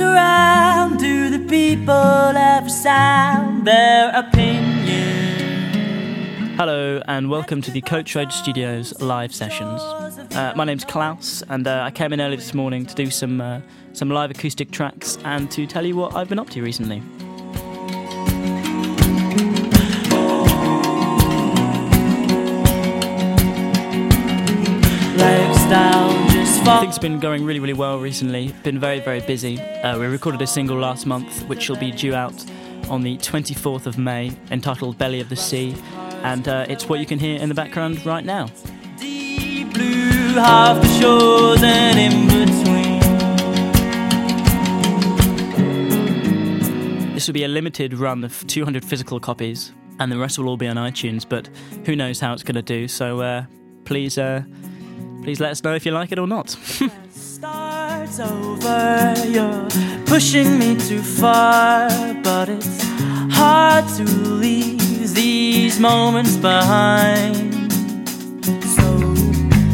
around, do the people ever sound their opinion? Hello and welcome to the Coach Road Studios live sessions. Uh, my name's Klaus, and uh, I came in early this morning to do some uh, some live acoustic tracks and to tell you what I've been up to recently. Legs down, fall. Things have been going really, really well recently. Been very, very busy. Uh, we recorded a single last month, which will be due out on the 24th of May, entitled "Belly of the Sea," and uh, it's what you can hear in the background right now. Deep blue, half the shores and in between. This will be a limited run of 200 physical copies, and the rest will all be on iTunes. But who knows how it's going to do? So uh, please, uh, please let us know if you like it or not. Starts over, you're pushing me too far, but it's hard to leave these moments behind. So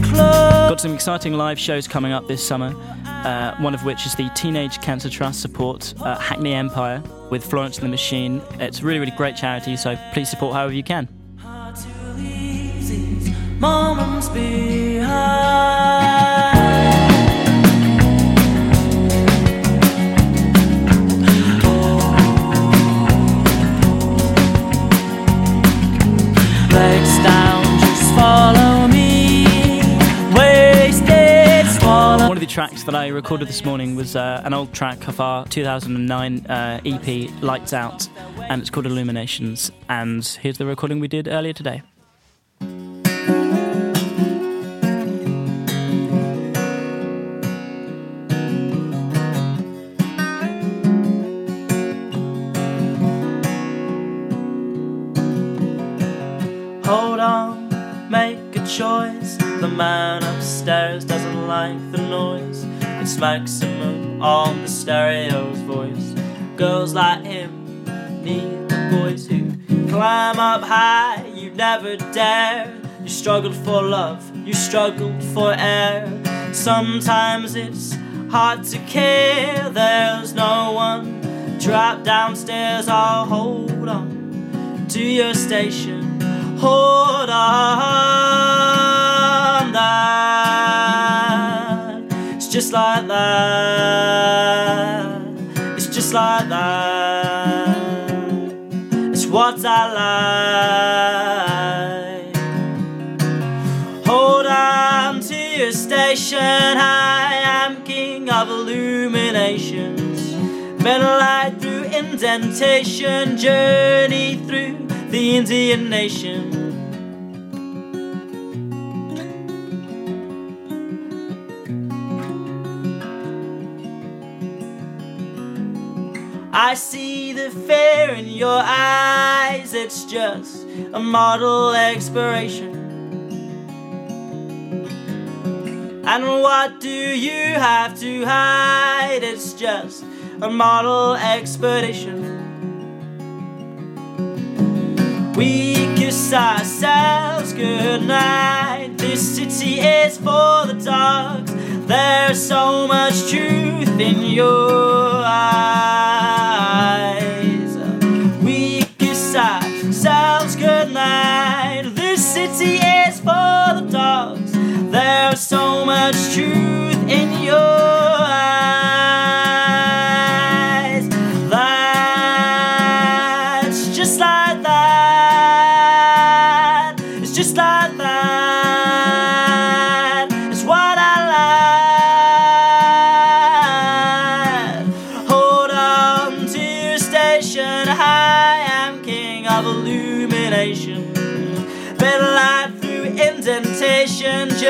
close. Got some exciting live shows coming up this summer. Uh, one of which is the Teenage Cancer Trust support uh, Hackney Empire with Florence and the Machine. It's a really, really great charity, so please support however you can. Tracks that I recorded this morning was uh, an old track of our 2009 uh, EP, Lights Out, and it's called Illuminations. And here's the recording we did earlier today. Hold on, make a choice. The man upstairs doesn't like the noise. It's maximum on the stereo's voice. Girls like him need the boys who climb up high. You never dare. You struggled for love, you struggled for air. Sometimes it's hard to care. There's no one. Drop downstairs, I'll hold on to your station. Hold on, that it's just like that. It's just like that. It's what I like. Hold on to your station. I am king of illuminations. Metal light through indentation. Journey the Indian nation. I see the fear in your eyes, it's just a model expiration. And what do you have to hide? It's just a model expedition. Kiss ourselves goodnight. This city is for the dogs. There's so much truth in your eyes.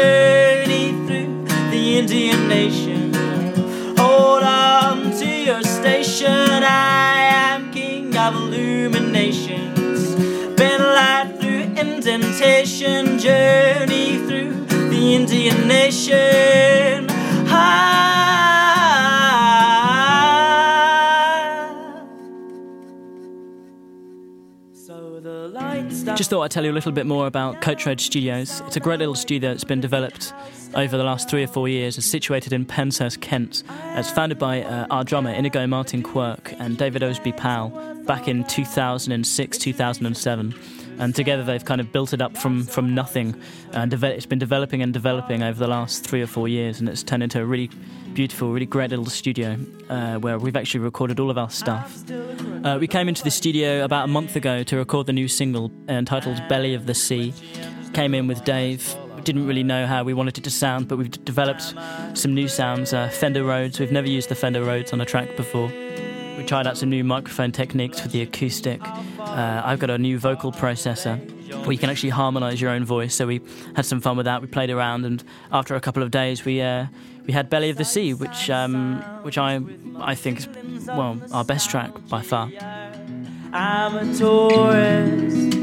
Journey through the Indian nation. Hold on to your station. I am king of illuminations. Been light through indentation. Journey through the Indian nation. Just thought I'd tell you a little bit more about Coach Road Studios. It's a great little studio that's been developed over the last three or four years. It's situated in Penshurst, Kent. It's founded by uh, our drummer Inigo Martin Quirk and David Osby Powell back in 2006, 2007 and together they've kind of built it up from, from nothing and it's been developing and developing over the last three or four years and it's turned into a really beautiful really great little studio uh, where we've actually recorded all of our stuff uh, we came into the studio about a month ago to record the new single entitled belly of the sea came in with dave didn't really know how we wanted it to sound but we've developed some new sounds uh, fender rhodes we've never used the fender rhodes on a track before we tried out some new microphone techniques for the acoustic. Uh, I've got a new vocal processor where you can actually harmonise your own voice. So we had some fun with that. We played around, and after a couple of days, we uh, we had "Belly of the Sea," which um, which I I think is well our best track by far. I'm a tourist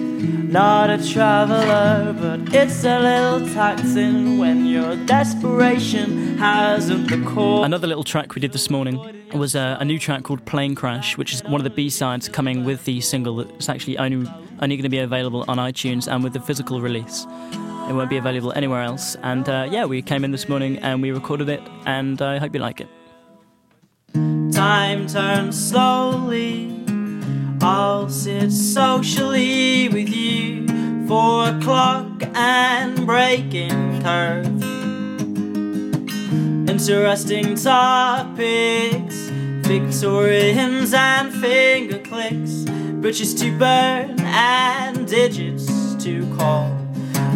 not a traveler, but it's a little taxing when your desperation hasn't the core. Another little track we did this morning was a, a new track called Plane Crash, which is one of the B sides coming with the single that's actually only only going to be available on iTunes and with the physical release. It won't be available anywhere else. And uh, yeah, we came in this morning and we recorded it, and I hope you like it. Time turns slowly I'll sit socially with you. Four o'clock and breaking curve. Interesting topics, Victorians and finger clicks, bridges to burn and digits to call.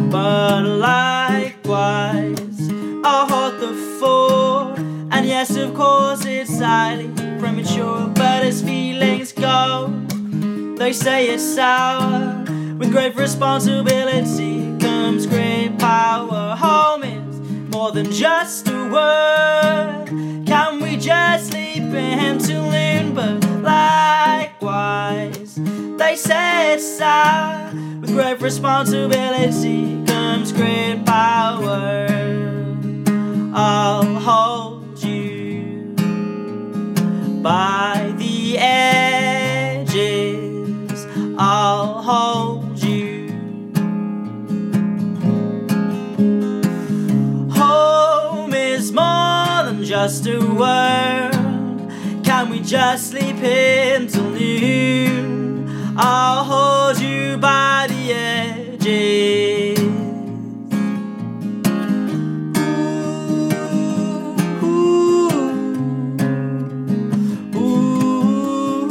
But likewise, I'll hold the fort. And yes, of course, it's highly premature, but as feelings go. They say it's sour. With great responsibility comes great power. Home is more than just a word. Can we just sleep in noon? But likewise, it's sour. With great responsibility comes great power. I'll hold you by the edges. I'll hold you. Home is more than just a word. Can we just sleep in till noon? I'll hold you by the edges. Ooh, ooh,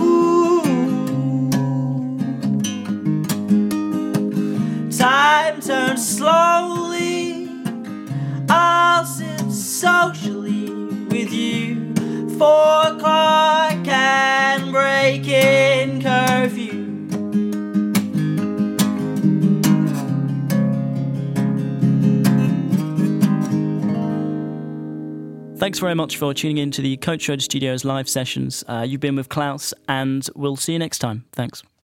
ooh, Time turns slowly. I'll sit socially with you. Four o'clock Thanks very much for tuning in to the Coach Road Studios live sessions. Uh, you've been with Klaus, and we'll see you next time. Thanks.